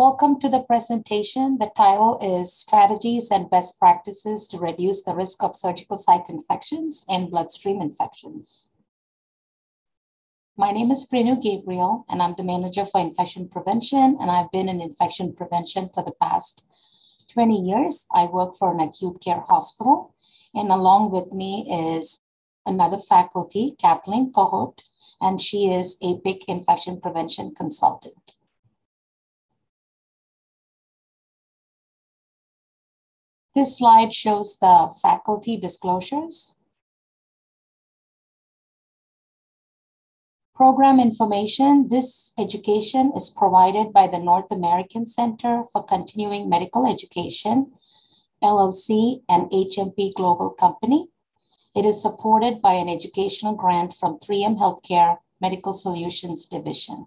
Welcome to the presentation. The title is Strategies and Best Practices to Reduce the Risk of Surgical Site Infections and Bloodstream Infections. My name is Prenu Gabriel, and I'm the manager for infection prevention, and I've been in infection prevention for the past 20 years. I work for an acute care hospital, and along with me is another faculty, Kathleen Kohut, and she is a big infection prevention consultant. This slide shows the faculty disclosures. Program information, this education is provided by the North American Center for Continuing Medical Education, LLC, and HMP Global Company. It is supported by an educational grant from 3M Healthcare Medical Solutions Division.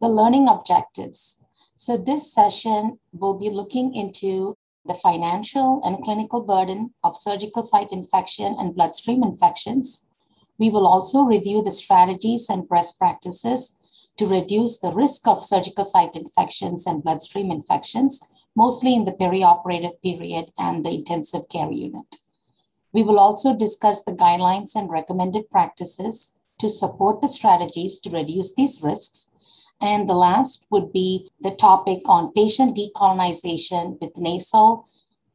The learning objectives. So this session will be looking into the financial and clinical burden of surgical site infection and bloodstream infections. We will also review the strategies and best practices to reduce the risk of surgical site infections and bloodstream infections, mostly in the perioperative period and the intensive care unit. We will also discuss the guidelines and recommended practices to support the strategies to reduce these risks and the last would be the topic on patient decolonization with nasal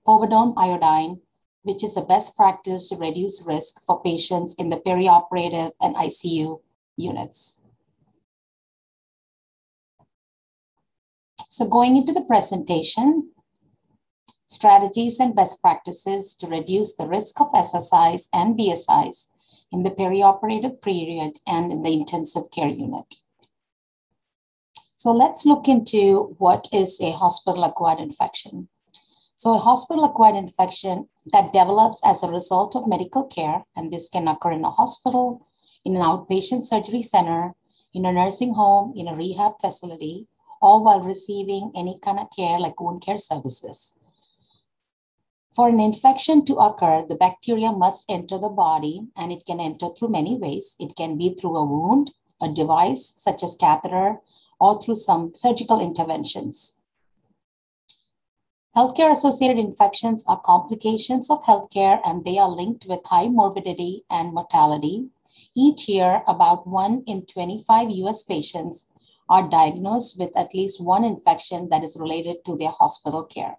povidone iodine, which is the best practice to reduce risk for patients in the perioperative and ICU units. So going into the presentation, strategies and best practices to reduce the risk of SSIs and BSIs in the perioperative period and in the intensive care unit. So let's look into what is a hospital acquired infection. So, a hospital acquired infection that develops as a result of medical care, and this can occur in a hospital, in an outpatient surgery center, in a nursing home, in a rehab facility, all while receiving any kind of care like wound care services. For an infection to occur, the bacteria must enter the body, and it can enter through many ways. It can be through a wound, a device such as catheter, or through some surgical interventions. Healthcare associated infections are complications of healthcare and they are linked with high morbidity and mortality. Each year, about 1 in 25 US patients are diagnosed with at least one infection that is related to their hospital care.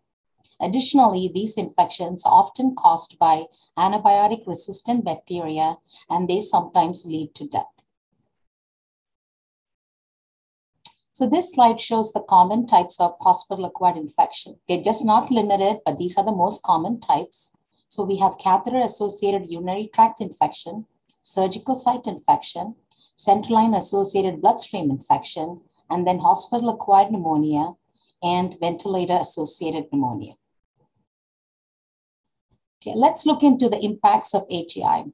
Additionally, these infections are often caused by antibiotic resistant bacteria and they sometimes lead to death. So this slide shows the common types of hospital-acquired infection. They're just not limited, but these are the most common types. So we have catheter-associated urinary tract infection, surgical site infection, central line-associated bloodstream infection, and then hospital-acquired pneumonia and ventilator-associated pneumonia. Okay, let's look into the impacts of HAI.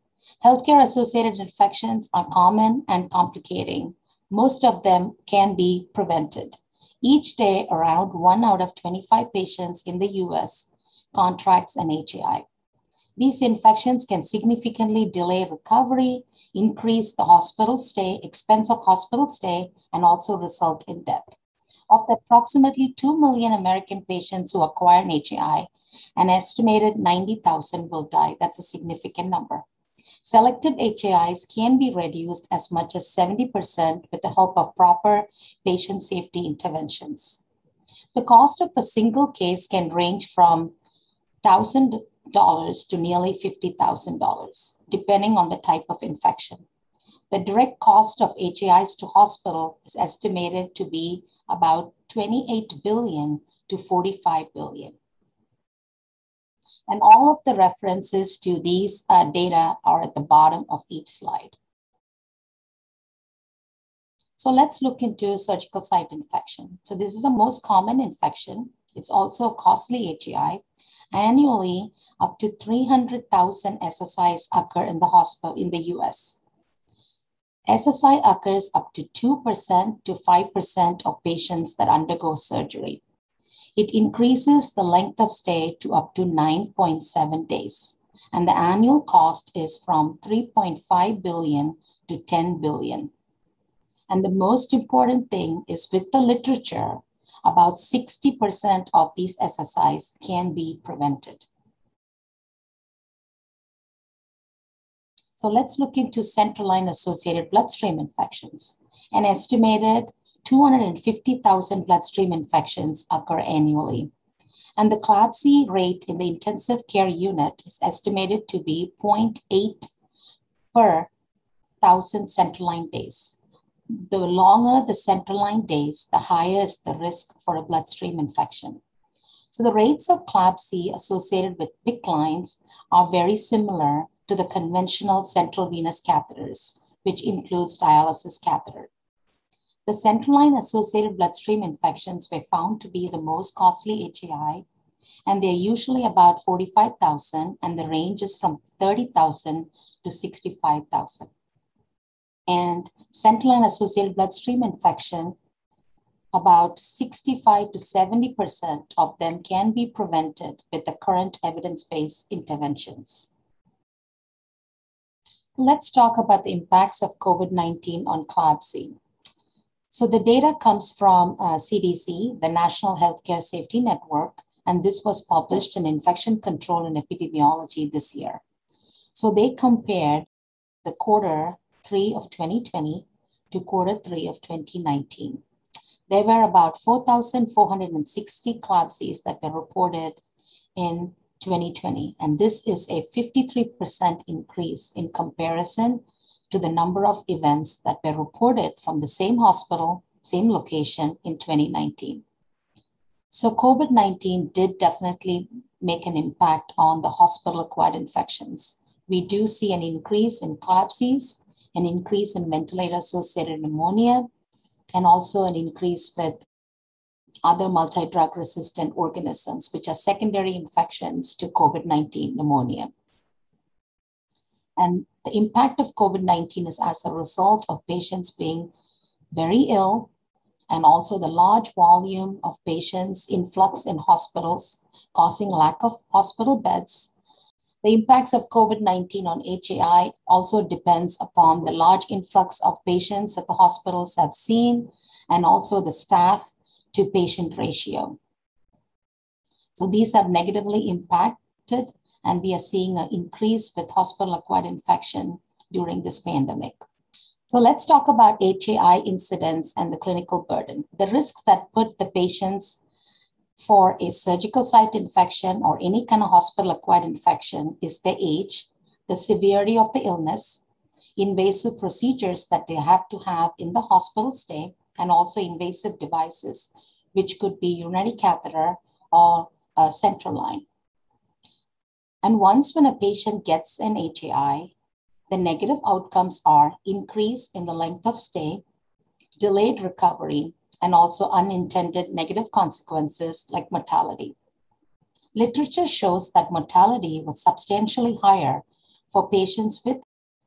Healthcare-associated infections are common and complicating most of them can be prevented. Each day, around one out of 25 patients in the US contracts an HAI. These infections can significantly delay recovery, increase the hospital stay, expense of hospital stay, and also result in death. Of the approximately 2 million American patients who acquire an HAI, an estimated 90,000 will die. That's a significant number. Selected HAIs can be reduced as much as 70% with the help of proper patient safety interventions. The cost of a single case can range from $1,000 to nearly $50,000, depending on the type of infection. The direct cost of HAIs to hospital is estimated to be about 28 billion to 45 billion. And all of the references to these uh, data are at the bottom of each slide. So let's look into surgical site infection. So this is the most common infection. It's also a costly HAI. Annually, up to 300,000 SSIs occur in the hospital in the US. SSI occurs up to 2% to 5% of patients that undergo surgery. It increases the length of stay to up to 9.7 days. And the annual cost is from 3.5 billion to 10 billion. And the most important thing is with the literature, about 60% of these SSIs can be prevented. So let's look into central line associated bloodstream infections. An estimated 250,000 bloodstream infections occur annually. And the CLABSI rate in the intensive care unit is estimated to be 0.8 per thousand central line days. The longer the central line days, the higher is the risk for a bloodstream infection. So the rates of CLABSI associated with PICC lines are very similar to the conventional central venous catheters, which includes dialysis catheter. The central line associated bloodstream infections were found to be the most costly HAI, and they're usually about 45,000, and the range is from 30,000 to 65,000. And central line associated bloodstream infection, about 65 to 70% of them can be prevented with the current evidence based interventions. Let's talk about the impacts of COVID 19 on CLABSI. So the data comes from uh, CDC, the National Healthcare Safety Network, and this was published in Infection Control and Epidemiology this year. So they compared the quarter three of 2020 to quarter three of 2019. There were about 4,460 CLABSIs that were reported in 2020, and this is a 53% increase in comparison to the number of events that were reported from the same hospital, same location in 2019. So COVID 19 did definitely make an impact on the hospital acquired infections. We do see an increase in CLABSIs, an increase in ventilator associated pneumonia, and also an increase with other multi drug resistant organisms, which are secondary infections to COVID 19 pneumonia. And the impact of COVID 19 is as a result of patients being very ill and also the large volume of patients influx in hospitals causing lack of hospital beds. The impacts of COVID 19 on HAI also depends upon the large influx of patients that the hospitals have seen and also the staff to patient ratio. So these have negatively impacted and we are seeing an increase with hospital acquired infection during this pandemic. So let's talk about HAI incidence and the clinical burden. The risks that put the patients for a surgical site infection or any kind of hospital acquired infection is the age, the severity of the illness, invasive procedures that they have to have in the hospital stay, and also invasive devices, which could be urinary catheter or central line. And once when a patient gets an HAI, the negative outcomes are increase in the length of stay, delayed recovery, and also unintended negative consequences like mortality. Literature shows that mortality was substantially higher for patients with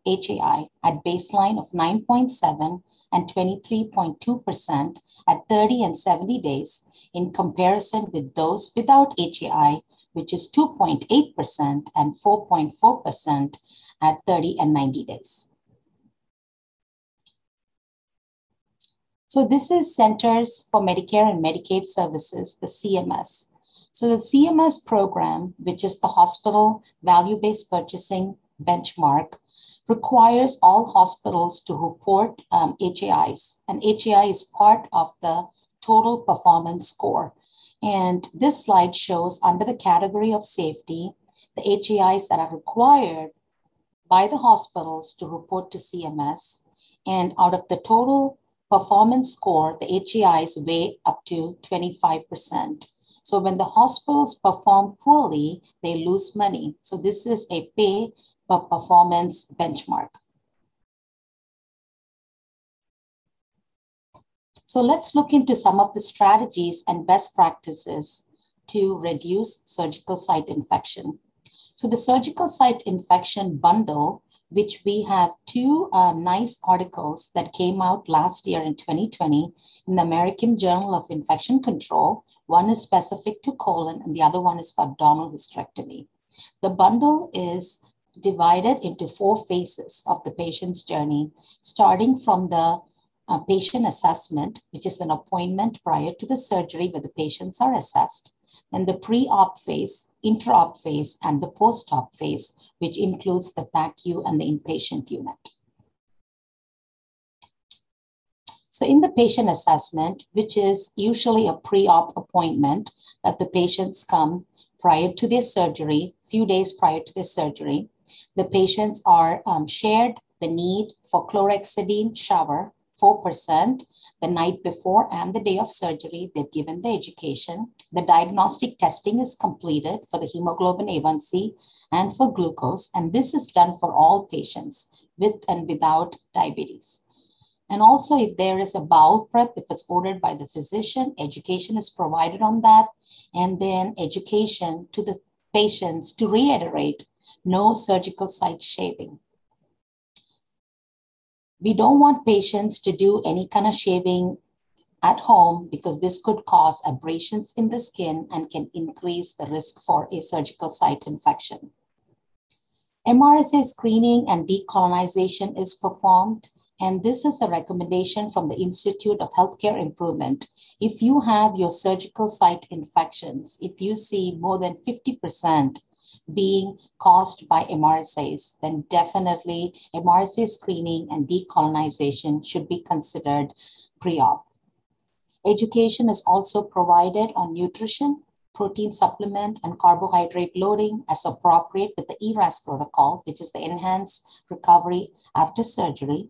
HAI at baseline of 9.7 and 23.2% at 30 and 70 days in comparison with those without HAI, which is 2.8% and 4.4% at 30 and 90 days. So this is Centers for Medicare and Medicaid Services, the CMS. So the CMS program, which is the hospital value-based purchasing benchmark, requires all hospitals to report um, HAIs. And HAI is part of the total performance score. And this slide shows under the category of safety, the HAIs that are required by the hospitals to report to CMS. And out of the total performance score, the HAIs weigh up to 25%. So when the hospitals perform poorly, they lose money. So this is a pay performance benchmark. So let's look into some of the strategies and best practices to reduce surgical site infection. So the surgical site infection bundle, which we have two um, nice articles that came out last year in 2020 in the American Journal of Infection Control. One is specific to colon and the other one is for abdominal hysterectomy. The bundle is divided into four phases of the patient's journey, starting from the uh, patient assessment, which is an appointment prior to the surgery where the patients are assessed, then the pre-op phase, intra-op phase, and the post-op phase, which includes the PACU and the inpatient unit. So in the patient assessment, which is usually a pre-op appointment that the patients come prior to their surgery, few days prior to their surgery, the patients are um, shared the need for chlorhexidine shower 4% the night before and the day of surgery. They've given the education. The diagnostic testing is completed for the hemoglobin A1C and for glucose. And this is done for all patients with and without diabetes. And also, if there is a bowel prep, if it's ordered by the physician, education is provided on that. And then education to the patients to reiterate no surgical site shaving. We don't want patients to do any kind of shaving at home because this could cause abrasions in the skin and can increase the risk for a surgical site infection. MRSA screening and decolonization is performed, and this is a recommendation from the Institute of Healthcare Improvement. If you have your surgical site infections, if you see more than 50% being caused by MRSAs, then definitely MRSA screening and decolonization should be considered pre-op. Education is also provided on nutrition, protein supplement, and carbohydrate loading as appropriate with the ERAS protocol, which is the Enhanced Recovery After Surgery,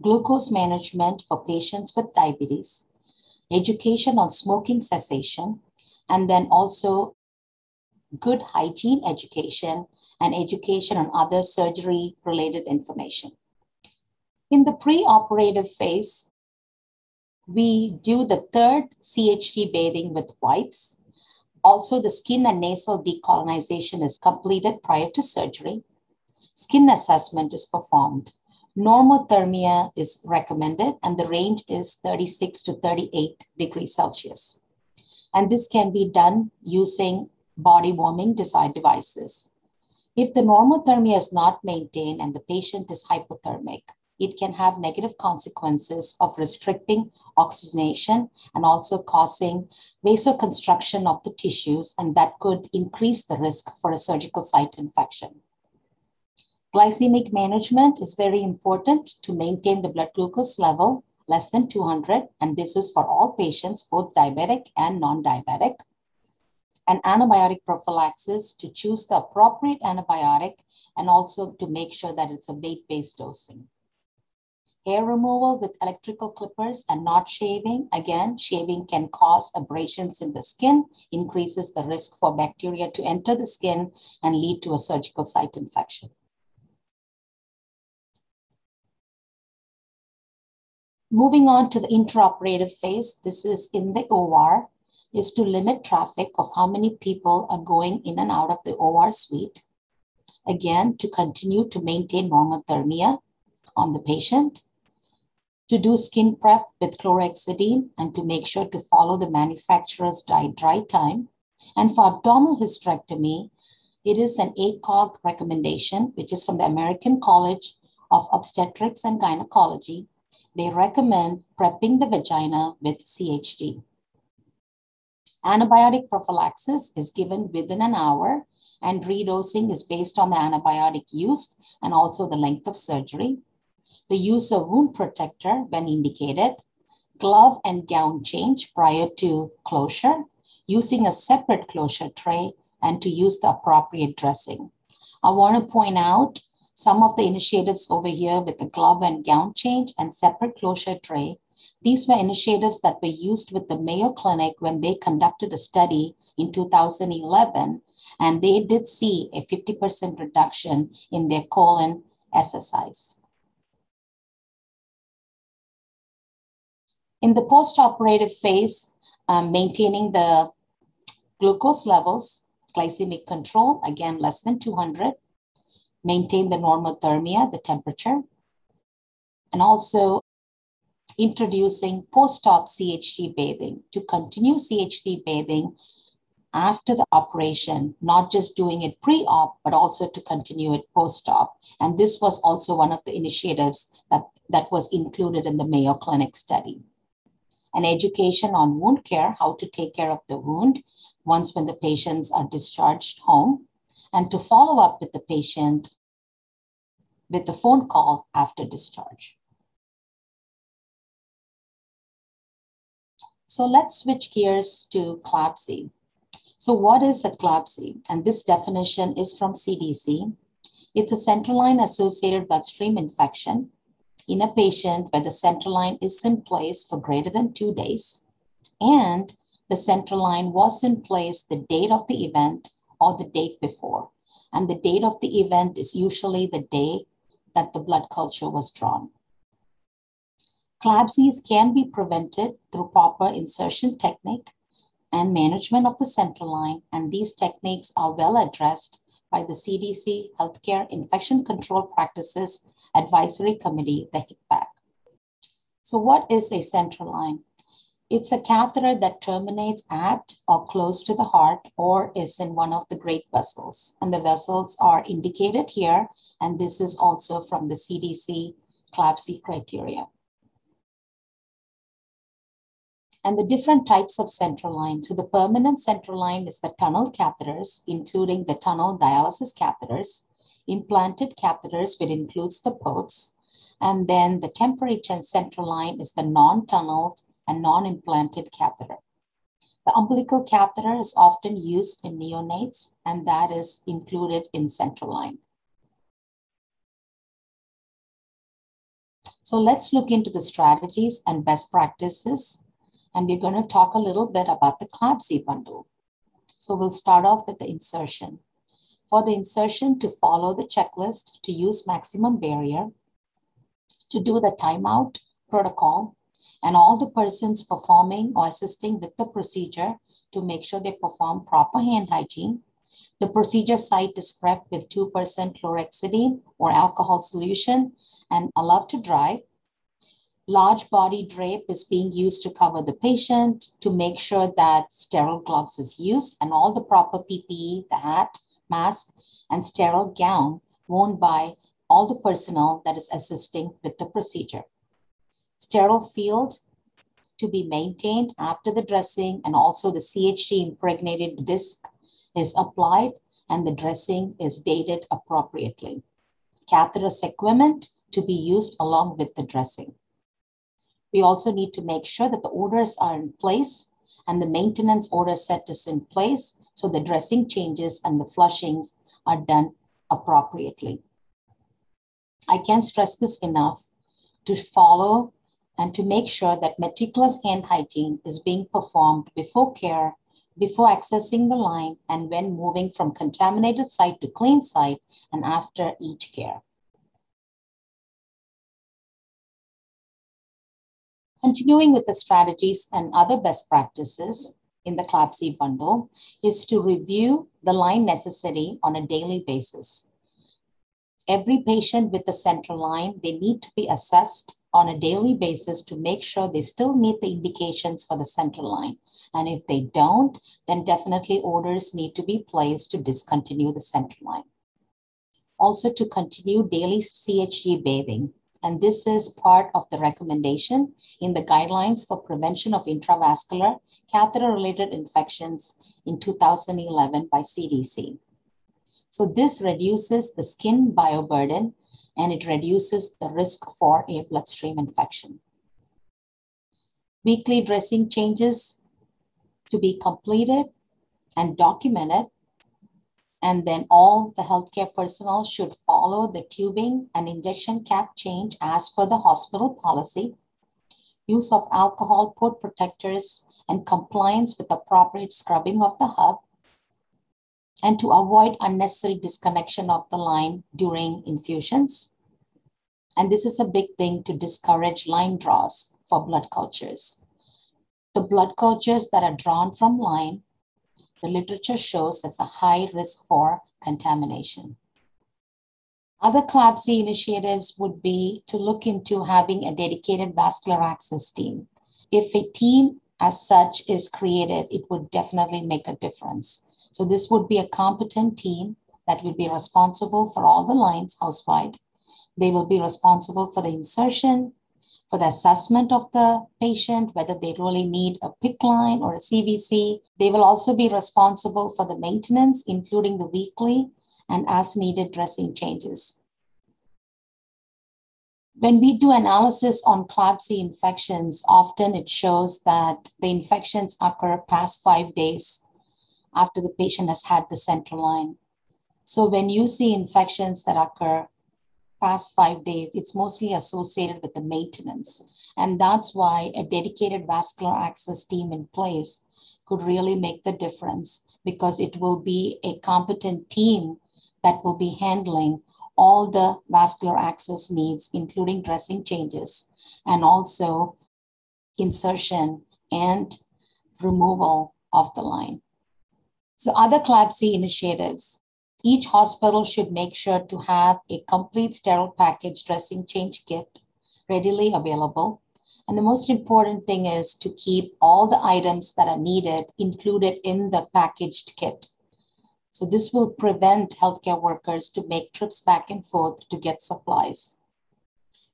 glucose management for patients with diabetes, education on smoking cessation, and then also good hygiene education, and education on other surgery related information. In the pre-operative phase, we do the third CHG bathing with wipes. Also, the skin and nasal decolonization is completed prior to surgery. Skin assessment is performed. Normothermia is recommended, and the range is 36 to 38 degrees Celsius. And this can be done using body warming devices. If the normothermia is not maintained and the patient is hypothermic, it can have negative consequences of restricting oxygenation and also causing vasoconstriction of the tissues, and that could increase the risk for a surgical site infection. Glycemic management is very important to maintain the blood glucose level less than 200, and this is for all patients, both diabetic and non diabetic and antibiotic prophylaxis to choose the appropriate antibiotic and also to make sure that it's a weight-based dosing. Hair removal with electrical clippers and not shaving. Again, shaving can cause abrasions in the skin, increases the risk for bacteria to enter the skin and lead to a surgical site infection. Moving on to the intraoperative phase, this is in the OR is to limit traffic of how many people are going in and out of the OR suite. Again, to continue to maintain normothermia on the patient, to do skin prep with chlorhexidine and to make sure to follow the manufacturer's dry, dry time. And for abdominal hysterectomy, it is an ACOG recommendation, which is from the American College of Obstetrics and Gynecology. They recommend prepping the vagina with CHG. Antibiotic prophylaxis is given within an hour, and redosing is based on the antibiotic used and also the length of surgery. The use of wound protector when indicated, glove and gown change prior to closure, using a separate closure tray, and to use the appropriate dressing. I want to point out some of the initiatives over here with the glove and gown change and separate closure tray these were initiatives that were used with the Mayo Clinic when they conducted a study in 2011, and they did see a 50% reduction in their colon SSIs. In the post-operative phase, um, maintaining the glucose levels, glycemic control, again, less than 200, maintain the normothermia, the temperature, and also introducing post-op CHG bathing. To continue CHG bathing, after the operation, not just doing it pre op, but also to continue it post op. And this was also one of the initiatives that, that was included in the Mayo Clinic study. An education on wound care, how to take care of the wound once when the patients are discharged home, and to follow up with the patient with a phone call after discharge. So let's switch gears to CLABSI. So what is a CLABSI? And this definition is from CDC. It's a central line associated bloodstream infection in a patient where the central line is in place for greater than two days and the central line was in place the date of the event or the date before. And the date of the event is usually the day that the blood culture was drawn. CLABSIs can be prevented through proper insertion technique and management of the central line, and these techniques are well addressed by the CDC Healthcare Infection Control Practices Advisory Committee, the HICPAC. So, what is a central line? It's a catheter that terminates at or close to the heart or is in one of the great vessels. And the vessels are indicated here, and this is also from the CDC CLABSI criteria and the different types of central line. So the permanent central line is the tunnel catheters, including the tunnel dialysis catheters, implanted catheters, which includes the ports, and then the temporary central line is the non-tunneled and non-implanted catheter. The umbilical catheter is often used in neonates, and that is included in central line. So let's look into the strategies and best practices and we're going to talk a little bit about the CLABSI bundle. So we'll start off with the insertion. For the insertion to follow the checklist to use maximum barrier, to do the timeout protocol, and all the persons performing or assisting with the procedure to make sure they perform proper hand hygiene. The procedure site is prepped with 2% chlorhexidine or alcohol solution and allowed to dry large body drape is being used to cover the patient to make sure that sterile gloves is used and all the proper PPE, the hat, mask, and sterile gown worn by all the personnel that is assisting with the procedure. Sterile field to be maintained after the dressing and also the CHG impregnated disc is applied and the dressing is dated appropriately. Catheter equipment to be used along with the dressing. We also need to make sure that the orders are in place and the maintenance order set is in place so the dressing changes and the flushings are done appropriately. I can't stress this enough to follow and to make sure that meticulous hand hygiene is being performed before care, before accessing the line, and when moving from contaminated site to clean site, and after each care. Continuing with the strategies and other best practices in the CLABSI bundle is to review the line necessity on a daily basis. Every patient with the central line, they need to be assessed on a daily basis to make sure they still meet the indications for the central line. And if they don't, then definitely orders need to be placed to discontinue the central line. Also to continue daily CHG bathing and this is part of the recommendation in the guidelines for prevention of intravascular catheter related infections in 2011 by CDC. So this reduces the skin bioburden and it reduces the risk for a bloodstream infection. Weekly dressing changes to be completed and documented and then all the healthcare personnel should follow the tubing and injection cap change as per the hospital policy. Use of alcohol port protectors and compliance with appropriate scrubbing of the hub. And to avoid unnecessary disconnection of the line during infusions. And this is a big thing to discourage line draws for blood cultures. The blood cultures that are drawn from line the literature shows there's a high risk for contamination. Other CLABSI initiatives would be to look into having a dedicated vascular access team. If a team as such is created, it would definitely make a difference. So this would be a competent team that will be responsible for all the lines house-wide. They will be responsible for the insertion, for the assessment of the patient, whether they really need a PICC line or a CVC. They will also be responsible for the maintenance, including the weekly and as needed dressing changes. When we do analysis on CLABSI infections, often it shows that the infections occur past five days after the patient has had the central line. So when you see infections that occur past five days, it's mostly associated with the maintenance. And that's why a dedicated vascular access team in place could really make the difference because it will be a competent team that will be handling all the vascular access needs, including dressing changes and also insertion and removal of the line. So other CLABSI initiatives, each hospital should make sure to have a complete sterile package dressing change kit readily available. And the most important thing is to keep all the items that are needed included in the packaged kit. So this will prevent healthcare workers to make trips back and forth to get supplies.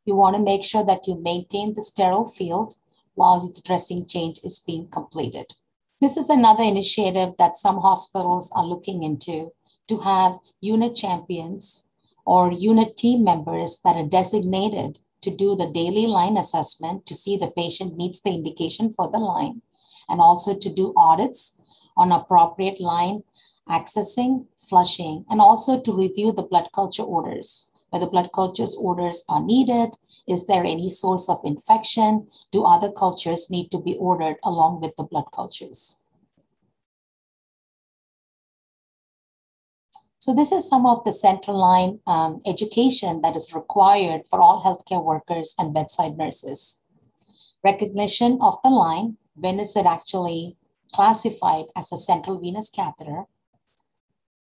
You want to make sure that you maintain the sterile field while the dressing change is being completed. This is another initiative that some hospitals are looking into to have unit champions or unit team members that are designated to do the daily line assessment to see the patient meets the indication for the line and also to do audits on appropriate line accessing, flushing, and also to review the blood culture orders. Whether blood cultures orders are needed, is there any source of infection? Do other cultures need to be ordered along with the blood cultures? So this is some of the central line um, education that is required for all healthcare workers and bedside nurses. Recognition of the line, when is it actually classified as a central venous catheter?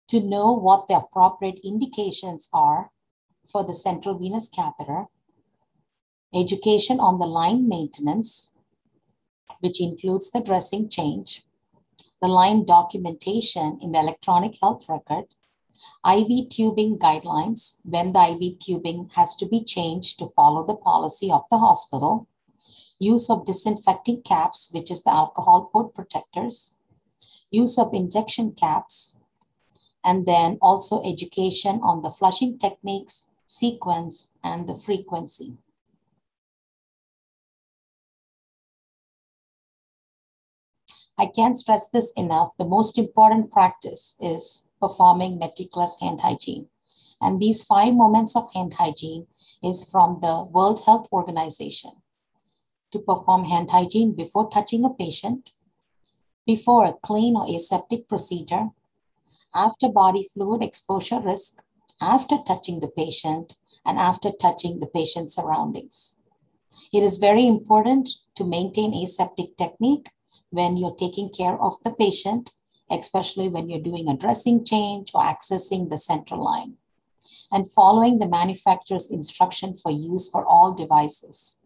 to know what the appropriate indications are for the central venous catheter, education on the line maintenance, which includes the dressing change, the line documentation in the electronic health record, IV tubing guidelines when the IV tubing has to be changed to follow the policy of the hospital, use of disinfecting caps, which is the alcohol port protectors, use of injection caps, and then also education on the flushing techniques, sequence, and the frequency. I can't stress this enough. The most important practice is performing meticulous hand hygiene. And these five moments of hand hygiene is from the World Health Organization to perform hand hygiene before touching a patient, before a clean or aseptic procedure, after body fluid exposure risk, after touching the patient, and after touching the patient's surroundings. It is very important to maintain aseptic technique when you're taking care of the patient, especially when you're doing a dressing change or accessing the central line, and following the manufacturer's instruction for use for all devices.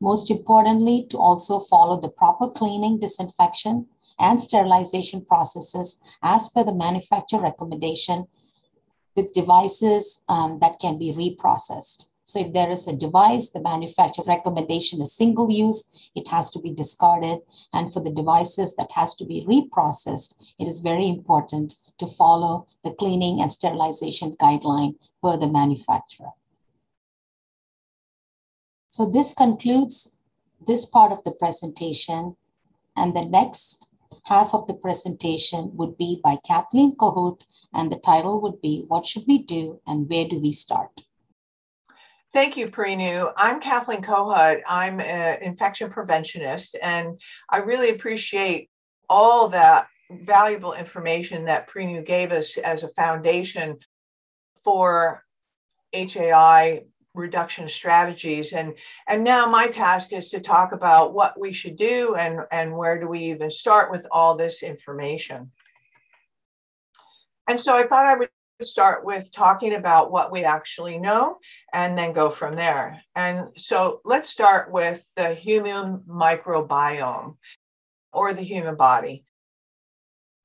Most importantly, to also follow the proper cleaning, disinfection, and sterilization processes as per the manufacturer recommendation with devices um, that can be reprocessed. So if there is a device, the manufacturer recommendation is single use, it has to be discarded. And for the devices that has to be reprocessed, it is very important to follow the cleaning and sterilization guideline per the manufacturer. So this concludes this part of the presentation. And the next half of the presentation would be by Kathleen Kohut, and the title would be What Should We Do and Where Do We Start? Thank you, Preenu. I'm Kathleen Kohut. I'm an infection preventionist, and I really appreciate all that valuable information that Preenu gave us as a foundation for HAI reduction strategies and and now my task is to talk about what we should do and and where do we even start with all this information and so i thought i would start with talking about what we actually know and then go from there. And so let's start with the human microbiome or the human body.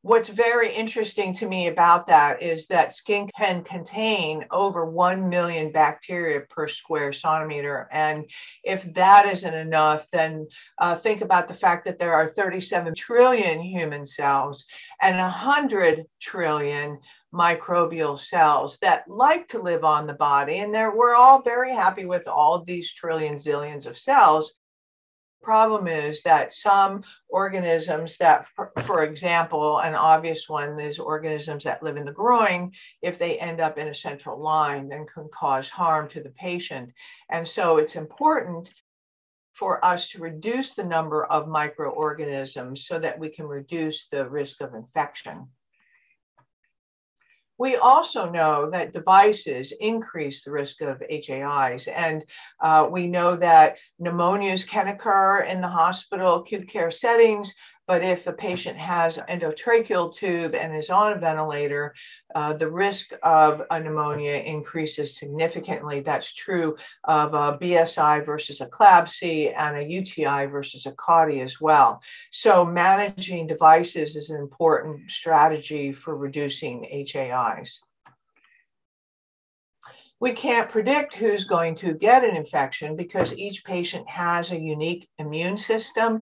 What's very interesting to me about that is that skin can contain over 1 million bacteria per square centimeter. And if that isn't enough, then uh, think about the fact that there are 37 trillion human cells and 100 trillion microbial cells that like to live on the body. And we're all very happy with all these trillion zillions of cells. Problem is that some organisms that, for, for example, an obvious one is organisms that live in the groin, if they end up in a central line, then can cause harm to the patient. And so it's important for us to reduce the number of microorganisms so that we can reduce the risk of infection. We also know that devices increase the risk of HAIs, and uh, we know that pneumonias can occur in the hospital acute care settings. But if a patient has endotracheal tube and is on a ventilator, uh, the risk of a pneumonia increases significantly. That's true of a BSI versus a CLABSI and a UTI versus a CAUTI as well. So managing devices is an important strategy for reducing HAIs. We can't predict who's going to get an infection because each patient has a unique immune system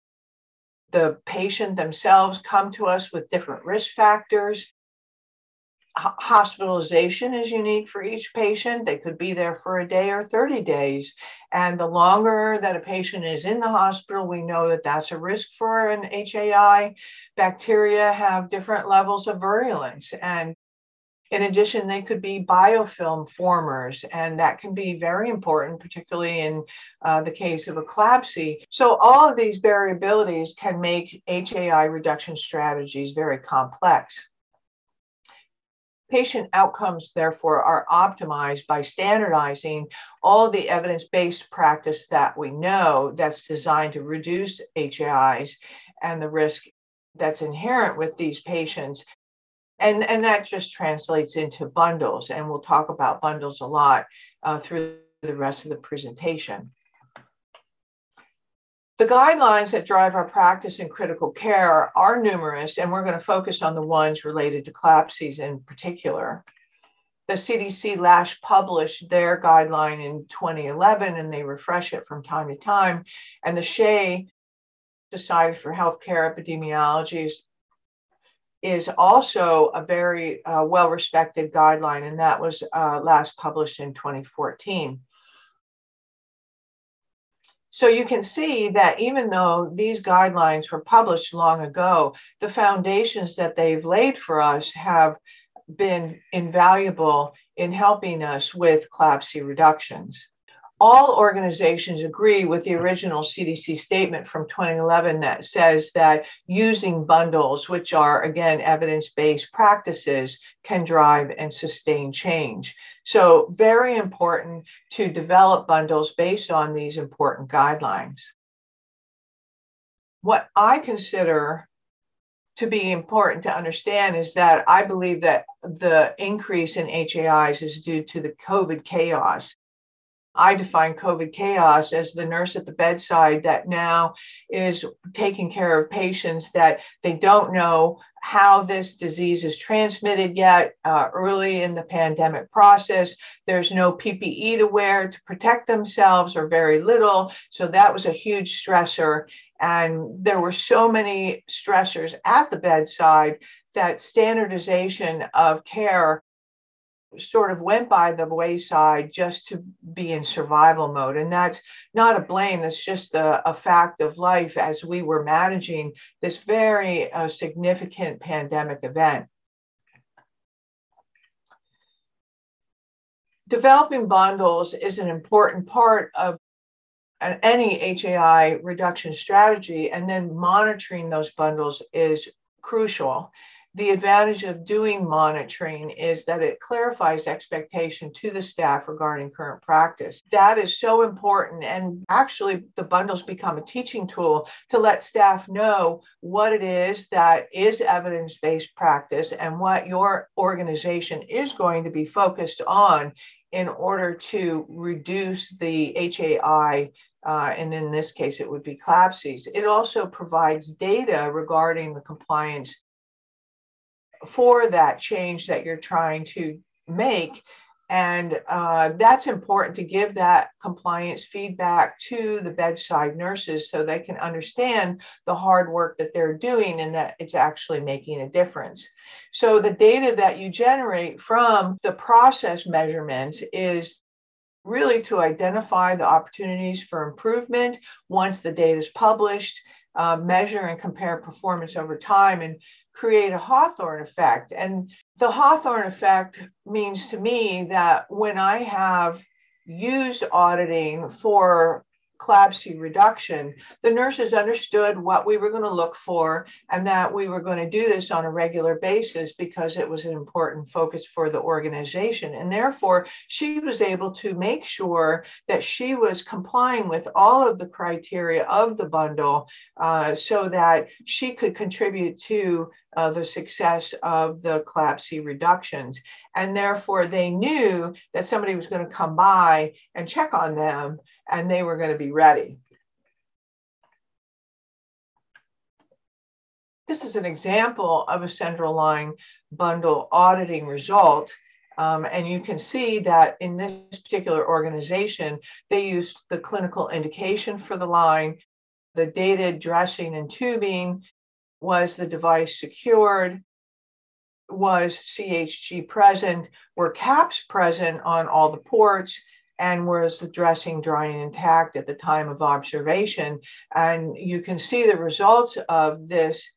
the patient themselves come to us with different risk factors. H- hospitalization is unique for each patient. They could be there for a day or 30 days. And the longer that a patient is in the hospital, we know that that's a risk for an HAI. Bacteria have different levels of virulence. And in addition, they could be biofilm formers, and that can be very important, particularly in uh, the case of a CLABSI. So, all of these variabilities can make HAI reduction strategies very complex. Patient outcomes, therefore, are optimized by standardizing all the evidence based practice that we know that's designed to reduce HAIs and the risk that's inherent with these patients and and that just translates into bundles and we'll talk about bundles a lot uh, through the rest of the presentation. The guidelines that drive our practice in critical care are numerous and we're going to focus on the ones related to CLABSIs in particular. The cdc last published their guideline in 2011 and they refresh it from time to time. And the SHEA Society for Healthcare Epidemiology is also a very uh, well respected guideline, and that was uh, last published in 2014. So you can see that even though these guidelines were published long ago, the foundations that they've laid for us have been invaluable in helping us with CLABSI reductions all organizations agree with the original CDC statement from 2011 that says that using bundles, which are again evidence based practices, can drive and sustain change. So, very important to develop bundles based on these important guidelines. What I consider to be important to understand is that I believe that the increase in HAIs is due to the COVID chaos I define COVID chaos as the nurse at the bedside that now is taking care of patients that they don't know how this disease is transmitted yet uh, early in the pandemic process. There's no PPE to wear to protect themselves or very little. So that was a huge stressor. And there were so many stressors at the bedside that standardization of care sort of went by the wayside just to be in survival mode. And that's not a blame, that's just a, a fact of life as we were managing this very uh, significant pandemic event. Developing bundles is an important part of any HAI reduction strategy, and then monitoring those bundles is crucial the advantage of doing monitoring is that it clarifies expectation to the staff regarding current practice. That is so important. And actually, the bundles become a teaching tool to let staff know what it is that is evidence based practice and what your organization is going to be focused on in order to reduce the HAI uh, and in this case, it would be CLABSIs. It also provides data regarding the compliance for that change that you're trying to make. And uh, that's important to give that compliance feedback to the bedside nurses so they can understand the hard work that they're doing and that it's actually making a difference. So, the data that you generate from the process measurements is really to identify the opportunities for improvement once the data is published, uh, measure and compare performance over time, and create a Hawthorne effect. And the Hawthorne effect means to me that when I have used auditing for CLABSI reduction, the nurses understood what we were going to look for and that we were going to do this on a regular basis because it was an important focus for the organization. And therefore, she was able to make sure that she was complying with all of the criteria of the bundle uh, so that she could contribute to uh, the success of the CLABSI reductions. And therefore, they knew that somebody was going to come by and check on them and they were going to be ready. This is an example of a central line bundle auditing result. Um, and you can see that in this particular organization, they used the clinical indication for the line, the dated dressing and tubing, was the device secured, was CHG present, were caps present on all the ports, and was the dressing drying intact at the time of observation. And you can see the results of this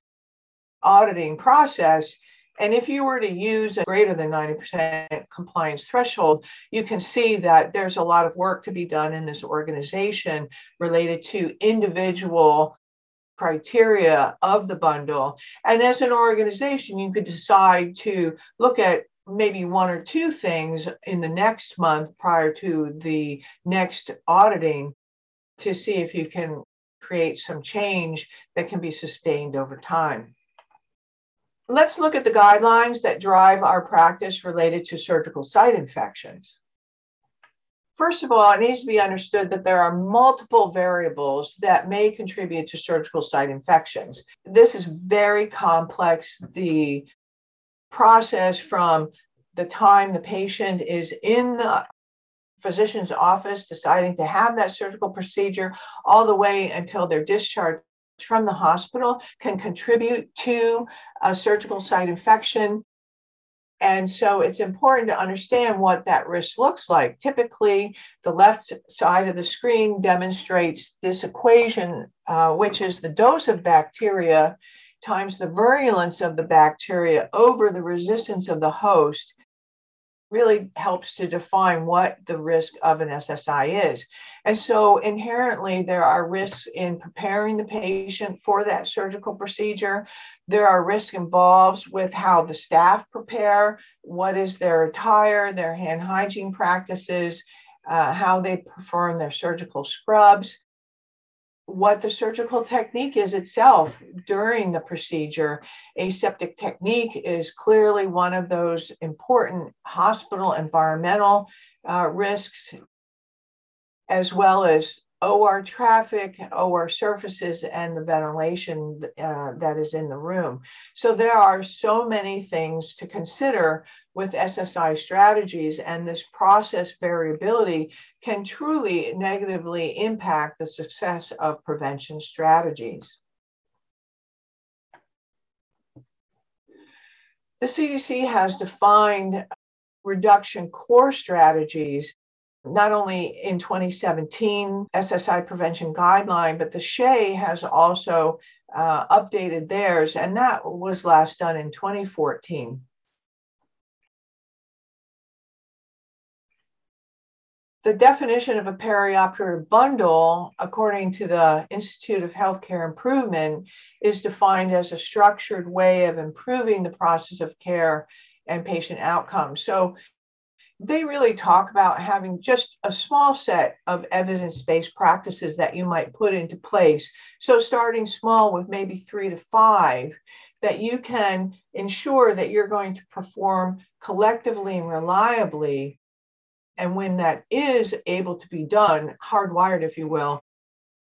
auditing process. And if you were to use a greater than 90% compliance threshold, you can see that there's a lot of work to be done in this organization related to individual criteria of the bundle. And as an organization, you could decide to look at maybe one or two things in the next month prior to the next auditing to see if you can create some change that can be sustained over time. Let's look at the guidelines that drive our practice related to surgical site infections. First of all, it needs to be understood that there are multiple variables that may contribute to surgical site infections. This is very complex. The process from the time the patient is in the physician's office deciding to have that surgical procedure all the way until they're discharged from the hospital can contribute to a surgical site infection. And so it's important to understand what that risk looks like. Typically, the left side of the screen demonstrates this equation, uh, which is the dose of bacteria times the virulence of the bacteria over the resistance of the host really helps to define what the risk of an SSI is. And so inherently, there are risks in preparing the patient for that surgical procedure. There are risks involved with how the staff prepare, what is their attire, their hand hygiene practices, uh, how they perform their surgical scrubs what the surgical technique is itself during the procedure. Aseptic technique is clearly one of those important hospital environmental uh, risks, as well as OR traffic, OR surfaces, and the ventilation uh, that is in the room. So there are so many things to consider with SSI strategies, and this process variability can truly negatively impact the success of prevention strategies. The CDC has defined reduction core strategies not only in 2017 SSI prevention guideline, but the SHEA has also uh, updated theirs, and that was last done in 2014. the definition of a perioperative bundle, according to the Institute of Healthcare Improvement, is defined as a structured way of improving the process of care and patient outcomes. So they really talk about having just a small set of evidence based practices that you might put into place. So, starting small with maybe three to five, that you can ensure that you're going to perform collectively and reliably and when that is able to be done, hardwired, if you will,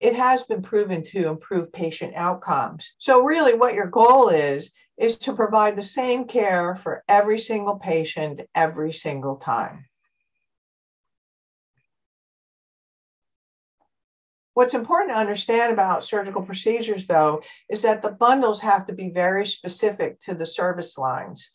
it has been proven to improve patient outcomes. So, really, what your goal is, is to provide the same care for every single patient every single time. What's important to understand about surgical procedures, though, is that the bundles have to be very specific to the service lines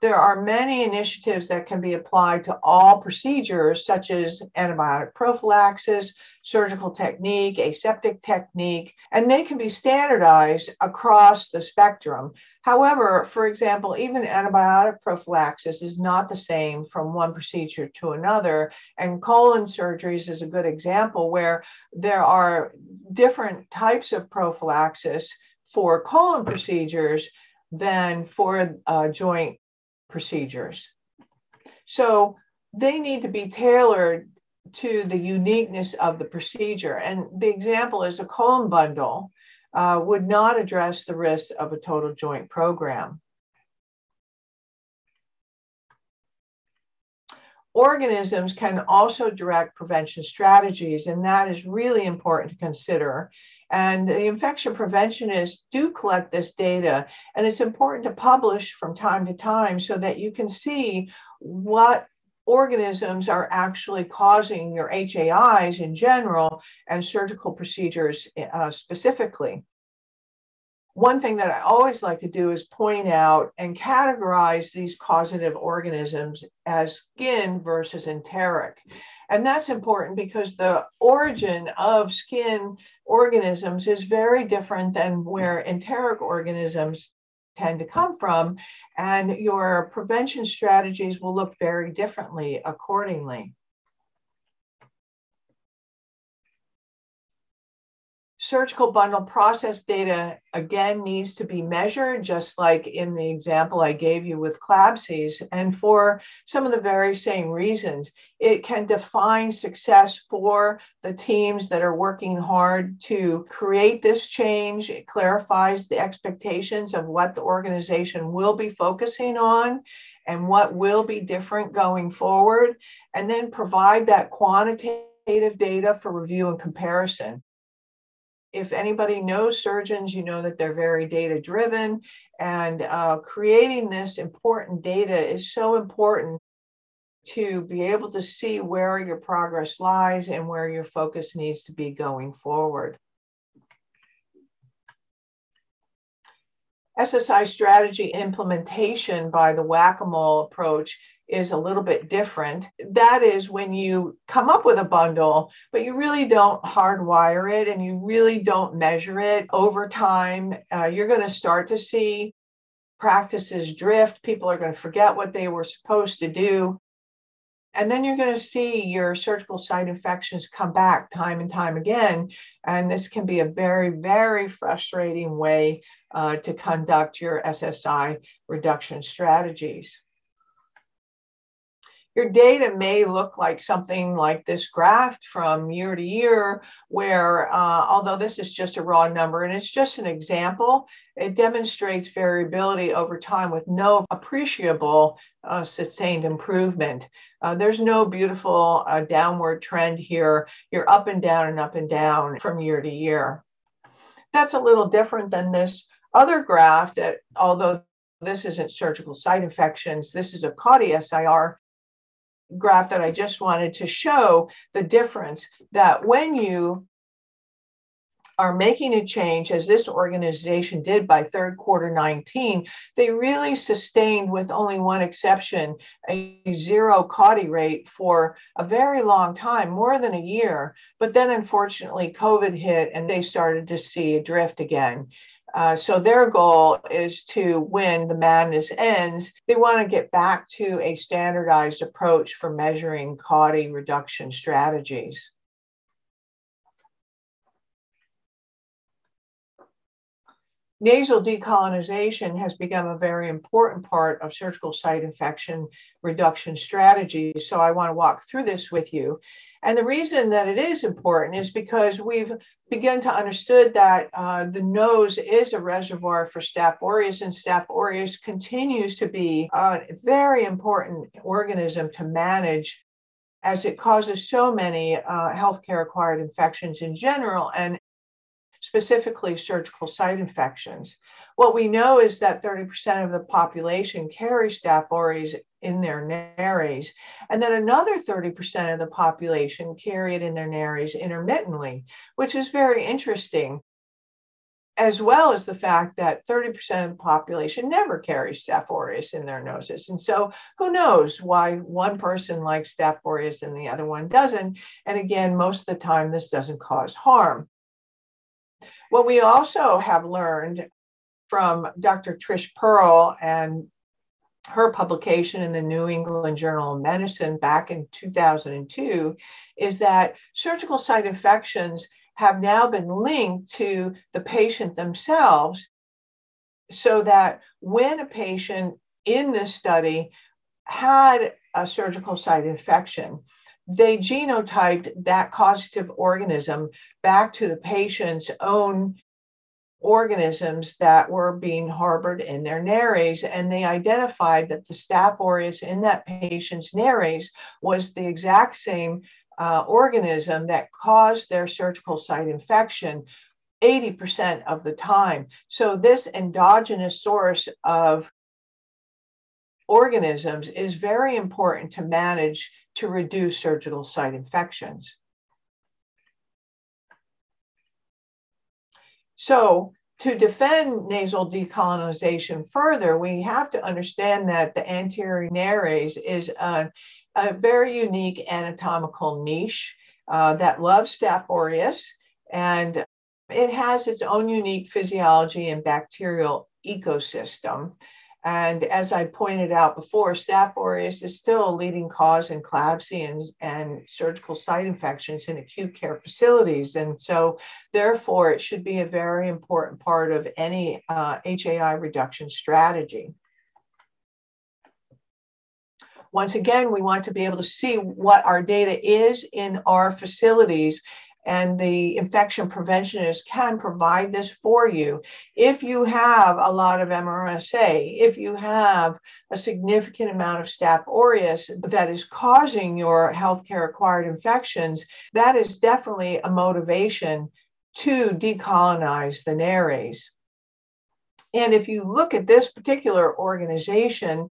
there are many initiatives that can be applied to all procedures, such as antibiotic prophylaxis, surgical technique, aseptic technique, and they can be standardized across the spectrum. However, for example, even antibiotic prophylaxis is not the same from one procedure to another. And colon surgeries is a good example where there are different types of prophylaxis for colon procedures than for joint procedures. So they need to be tailored to the uniqueness of the procedure. And the example is a colon bundle uh, would not address the risks of a total joint program. Organisms can also direct prevention strategies, and that is really important to consider. And the infection preventionists do collect this data, and it's important to publish from time to time so that you can see what organisms are actually causing your HAIs in general and surgical procedures uh, specifically one thing that I always like to do is point out and categorize these causative organisms as skin versus enteric. And that's important because the origin of skin organisms is very different than where enteric organisms tend to come from. And your prevention strategies will look very differently accordingly. Surgical bundle process data again needs to be measured, just like in the example I gave you with CLABSIs, and for some of the very same reasons. It can define success for the teams that are working hard to create this change. It clarifies the expectations of what the organization will be focusing on and what will be different going forward, and then provide that quantitative data for review and comparison if anybody knows surgeons, you know that they're very data driven, and uh, creating this important data is so important to be able to see where your progress lies and where your focus needs to be going forward. SSI strategy implementation by the whack a mole approach is a little bit different. That is when you come up with a bundle, but you really don't hardwire it and you really don't measure it over time. Uh, you're going to start to see practices drift. People are going to forget what they were supposed to do. And then you're going to see your surgical site infections come back time and time again. And this can be a very, very frustrating way uh, to conduct your SSI reduction strategies. Your data may look like something like this graph from year to year, where uh, although this is just a raw number and it's just an example, it demonstrates variability over time with no appreciable uh, sustained improvement. Uh, there's no beautiful uh, downward trend here. You're up and down and up and down from year to year. That's a little different than this other graph that, although this isn't surgical site infections, this is a CAUTI SIR graph that I just wanted to show the difference that when you are making a change, as this organization did by third quarter 19, they really sustained, with only one exception, a zero CAUTI rate for a very long time, more than a year. But then, unfortunately, COVID hit and they started to see a drift again. Uh, so their goal is to, when the madness ends, they want to get back to a standardized approach for measuring CAUTI reduction strategies. nasal decolonization has become a very important part of surgical site infection reduction strategies. So I want to walk through this with you. And the reason that it is important is because we've begun to understood that uh, the nose is a reservoir for Staph aureus, and Staph aureus continues to be a very important organism to manage as it causes so many uh, healthcare acquired infections in general and specifically surgical site infections. What we know is that 30% of the population carry Staph aureus in their nares, and then another 30% of the population carry it in their nares intermittently, which is very interesting as well as the fact that 30% of the population never carries Staph aureus in their noses. And so who knows why one person likes Staph aureus and the other one doesn't. And again, most of the time, this doesn't cause harm. What we also have learned from Dr. Trish Perl and her publication in the New England Journal of Medicine back in 2002 is that surgical site infections have now been linked to the patient themselves so that when a patient in this study had a surgical site infection, they genotyped that causative organism back to the patient's own organisms that were being harbored in their nares. And they identified that the Staph aureus in that patient's nares was the exact same uh, organism that caused their surgical site infection 80% of the time. So, this endogenous source of organisms is very important to manage to reduce surgical site infections. So to defend nasal decolonization further, we have to understand that the anterior nares is a, a very unique anatomical niche uh, that loves Staph aureus, and it has its own unique physiology and bacterial ecosystem. And as I pointed out before, Staph aureus is still a leading cause in CLABSI and surgical site infections in acute care facilities. And so, therefore, it should be a very important part of any uh, HAI reduction strategy. Once again, we want to be able to see what our data is in our facilities and the infection preventionist can provide this for you. If you have a lot of MRSA, if you have a significant amount of Staph aureus that is causing your healthcare acquired infections, that is definitely a motivation to decolonize the nares. And if you look at this particular organization,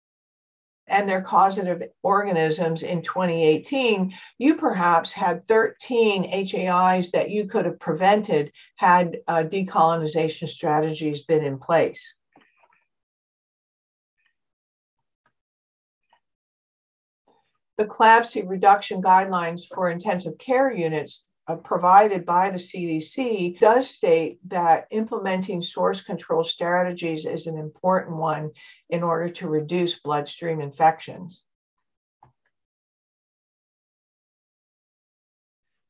and their causative organisms in 2018, you perhaps had 13 HAIs that you could have prevented had uh, decolonization strategies been in place. The CLABSI reduction guidelines for intensive care units Uh, provided by the CDC does state that implementing source control strategies is an important one in order to reduce bloodstream infections.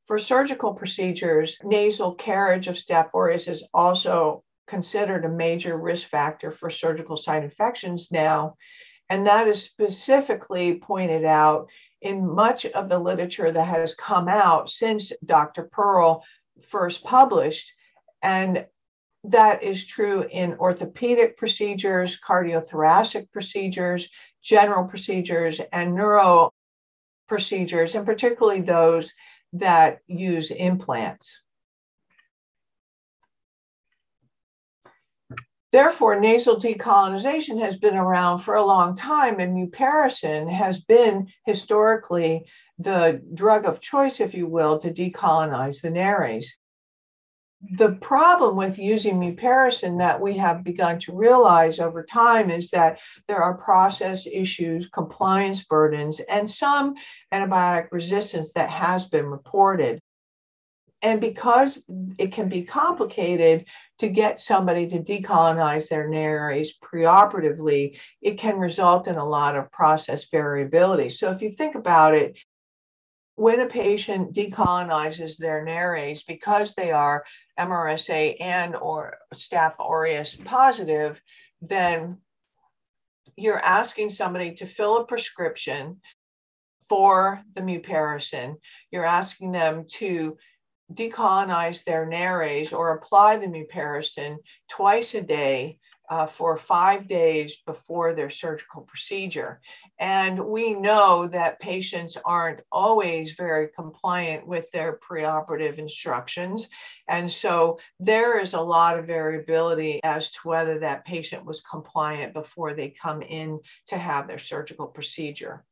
For surgical procedures, nasal carriage of Staph aureus is also considered a major risk factor for surgical site infections now. And that is specifically pointed out in much of the literature that has come out since Dr. Perl first published. And that is true in orthopedic procedures, cardiothoracic procedures, general procedures, and neuro procedures, and particularly those that use implants. Therefore, nasal decolonization has been around for a long time, and mupirocin has been historically the drug of choice, if you will, to decolonize the nares. The problem with using mupirocin that we have begun to realize over time is that there are process issues, compliance burdens, and some antibiotic resistance that has been reported. And because it can be complicated to get somebody to decolonize their nares preoperatively, it can result in a lot of process variability. So if you think about it, when a patient decolonizes their nares because they are MRSA and or Staph aureus positive, then you're asking somebody to fill a prescription for the mupirocin. You're asking them to decolonize their nares or apply the mupirocin twice a day uh, for five days before their surgical procedure. And we know that patients aren't always very compliant with their preoperative instructions. And so there is a lot of variability as to whether that patient was compliant before they come in to have their surgical procedure.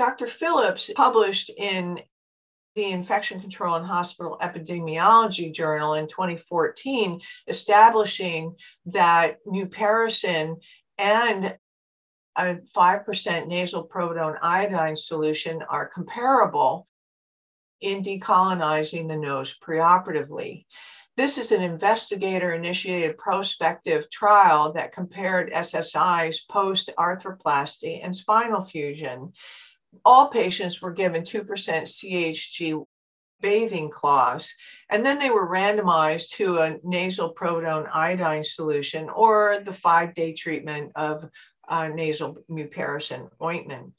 Dr. Phillips published in the Infection Control and Hospital Epidemiology Journal in 2014, establishing that mupirocin and a 5% nasal providone iodine solution are comparable in decolonizing the nose preoperatively. This is an investigator initiated prospective trial that compared SSIs post arthroplasty and spinal fusion all patients were given 2% CHG bathing cloths, and then they were randomized to a nasal providone iodine solution or the five day treatment of uh, nasal mupirocin ointment.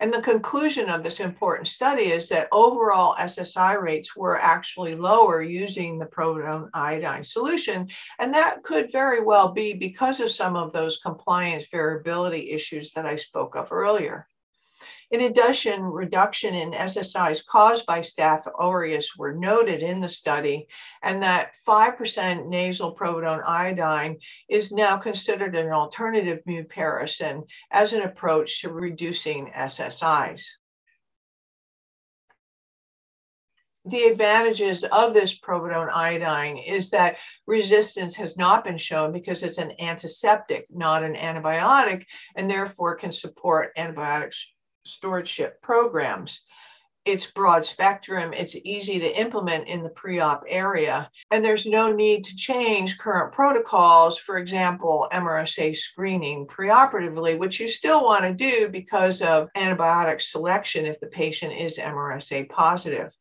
And the conclusion of this important study is that overall SSI rates were actually lower using the providone iodine solution. And that could very well be because of some of those compliance variability issues that I spoke of earlier. In addition, reduction in SSIs caused by Staph aureus were noted in the study, and that 5% nasal providone iodine is now considered an alternative mupirocin as an approach to reducing SSIs. the advantages of this providone iodine is that resistance has not been shown because it's an antiseptic, not an antibiotic, and therefore can support antibiotic stewardship programs. It's broad spectrum, it's easy to implement in the pre op area, and there's no need to change current protocols, for example, MRSA screening preoperatively, which you still want to do because of antibiotic selection if the patient is MRSA positive.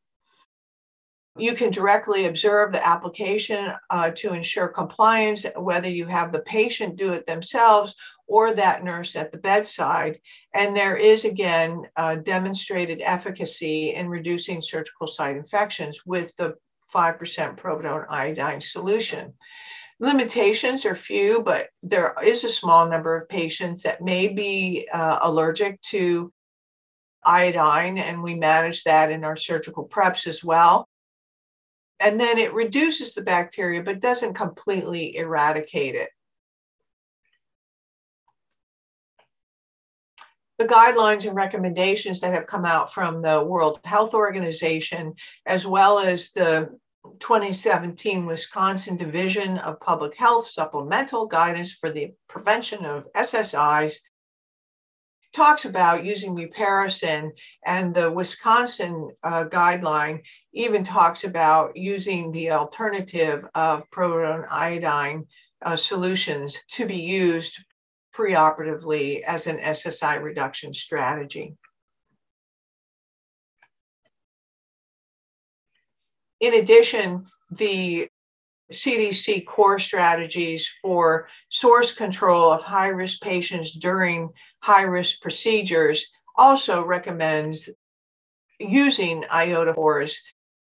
You can directly observe the application uh, to ensure compliance, whether you have the patient do it themselves or that nurse at the bedside. And there is, again, uh, demonstrated efficacy in reducing surgical site infections with the 5% providone iodine solution. Limitations are few, but there is a small number of patients that may be uh, allergic to iodine, and we manage that in our surgical preps as well and then it reduces the bacteria but doesn't completely eradicate it. The guidelines and recommendations that have come out from the World Health Organization, as well as the 2017 Wisconsin Division of Public Health supplemental guidance for the prevention of SSIs, talks about using mupirocin, and the Wisconsin uh, guideline even talks about using the alternative of providone iodine uh, solutions to be used preoperatively as an SSI reduction strategy. In addition, the CDC core strategies for source control of high risk patients during high risk procedures also recommends using iodophors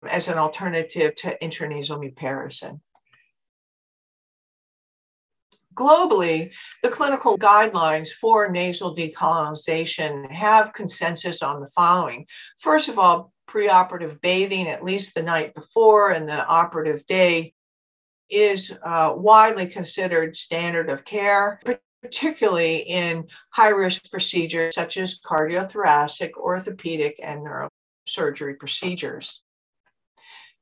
as an alternative to intranasal mupirocin. Globally, the clinical guidelines for nasal decolonization have consensus on the following. First of all, preoperative bathing at least the night before and the operative day is uh, widely considered standard of care, particularly in high risk procedures such as cardiothoracic, orthopedic, and neurosurgery procedures.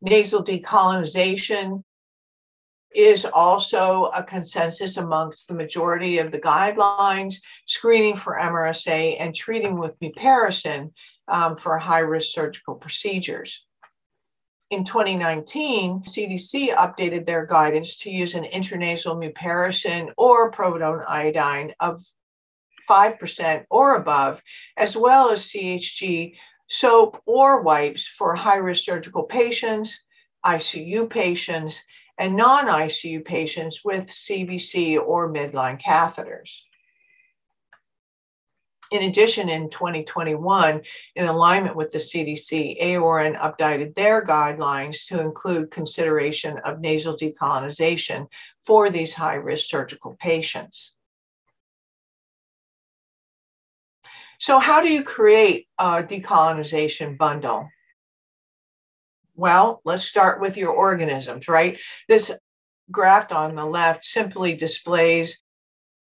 Nasal decolonization is also a consensus amongst the majority of the guidelines, screening for MRSA and treating with mupirocin um, for high risk surgical procedures. In 2019, CDC updated their guidance to use an intranasal mupirocin or povidone iodine of 5% or above, as well as CHG soap or wipes for high risk surgical patients, ICU patients, and non ICU patients with CVC or midline catheters. In addition, in 2021, in alignment with the CDC, AORN updated their guidelines to include consideration of nasal decolonization for these high risk surgical patients. So, how do you create a decolonization bundle? Well, let's start with your organisms, right? This graph on the left simply displays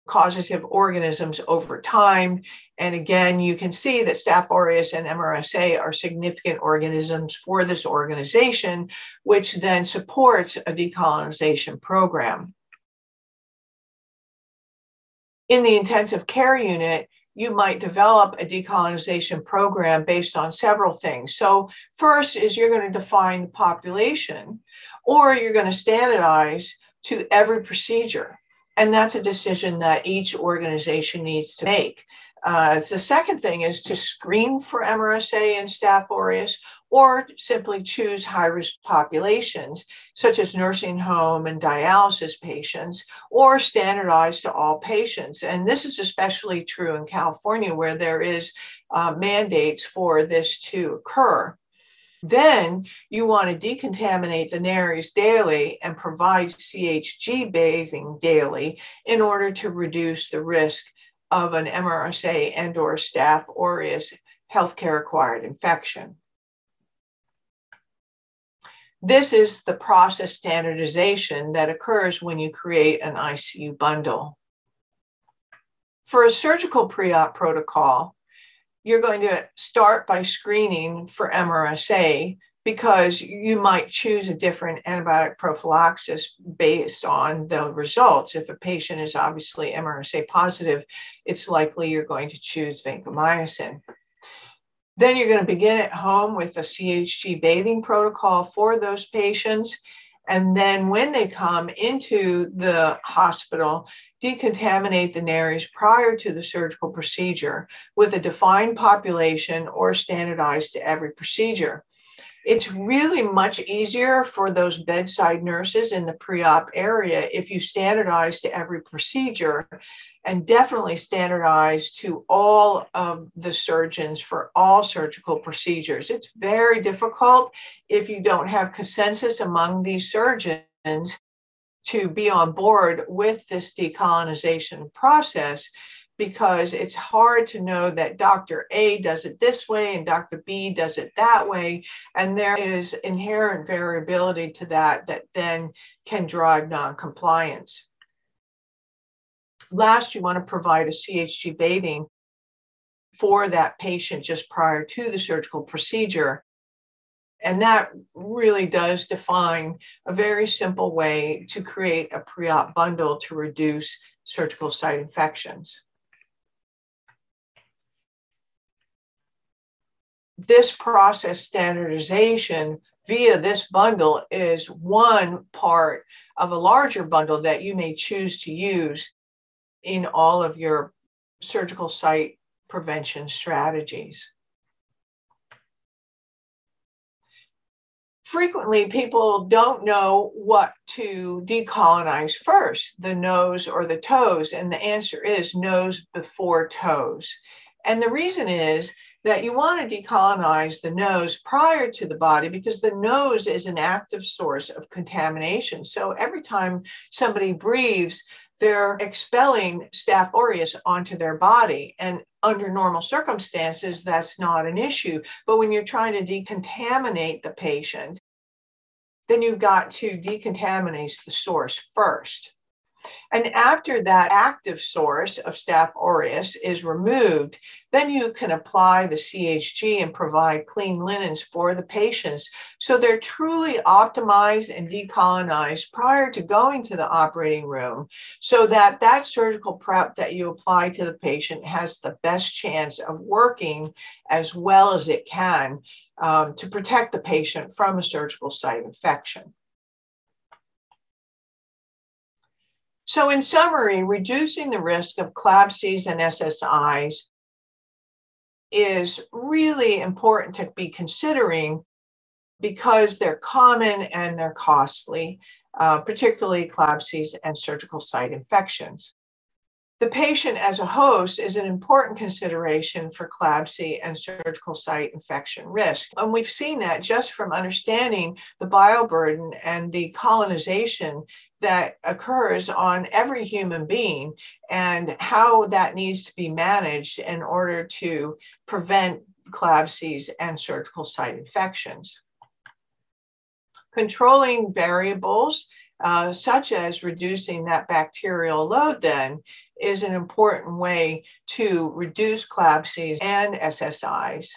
causative organisms over time. And again, you can see that Staph aureus and MRSA are significant organisms for this organization, which then supports a decolonization program. In the intensive care unit, you might develop a decolonization program based on several things. So, first is you're going to define the population, or you're going to standardize to every procedure. And that's a decision that each organization needs to make. Uh, the second thing is to screen for MRSA and Staph aureus, or simply choose high risk populations, such as nursing home and dialysis patients, or standardize to all patients. And this is especially true in California, where there is uh, mandates for this to occur. Then you want to decontaminate the nares daily and provide CHG bathing daily in order to reduce the risk of an MRSA and or staph aureus healthcare acquired infection. This is the process standardization that occurs when you create an ICU bundle. For a surgical pre-op protocol, you're going to start by screening for MRSA because you might choose a different antibiotic prophylaxis based on the results. If a patient is obviously MRSA positive, it's likely you're going to choose vancomycin. Then you're going to begin at home with a CHG bathing protocol for those patients. And then when they come into the hospital, decontaminate the nares prior to the surgical procedure with a defined population or standardized to every procedure. It's really much easier for those bedside nurses in the pre op area if you standardize to every procedure and definitely standardize to all of the surgeons for all surgical procedures. It's very difficult if you don't have consensus among these surgeons to be on board with this decolonization process because it's hard to know that Dr. A does it this way and Dr. B does it that way. And there is inherent variability to that that then can drive noncompliance. Last, you want to provide a CHG bathing for that patient just prior to the surgical procedure. And that really does define a very simple way to create a pre op bundle to reduce surgical site infections. This process standardization via this bundle is one part of a larger bundle that you may choose to use in all of your surgical site prevention strategies. Frequently, people don't know what to decolonize first, the nose or the toes, and the answer is nose before toes. And the reason is that you want to decolonize the nose prior to the body because the nose is an active source of contamination. So every time somebody breathes, they're expelling Staph aureus onto their body. And under normal circumstances, that's not an issue. But when you're trying to decontaminate the patient, then you've got to decontaminate the source first. And after that active source of Staph aureus is removed, then you can apply the CHG and provide clean linens for the patients. So they're truly optimized and decolonized prior to going to the operating room so that that surgical prep that you apply to the patient has the best chance of working as well as it can um, to protect the patient from a surgical site infection. So, in summary, reducing the risk of CLABSIs and SSIs is really important to be considering because they're common and they're costly, uh, particularly CLABSIs and surgical site infections. The patient as a host is an important consideration for CLABSI and surgical site infection risk. And we've seen that just from understanding the bioburden and the colonization that occurs on every human being and how that needs to be managed in order to prevent CLABSIs and surgical site infections. Controlling variables uh, such as reducing that bacterial load then is an important way to reduce CLABSIs and SSIs.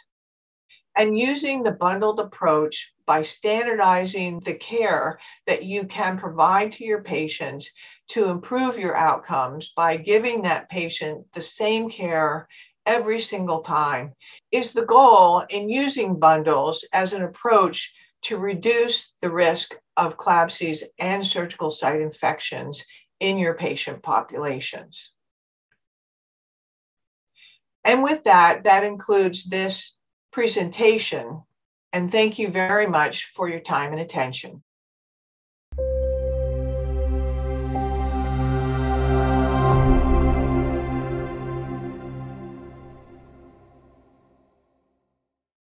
And using the bundled approach by standardizing the care that you can provide to your patients to improve your outcomes by giving that patient the same care every single time is the goal in using bundles as an approach to reduce the risk of CLABSIs and surgical site infections in your patient populations. And with that, that includes this presentation. And thank you very much for your time and attention.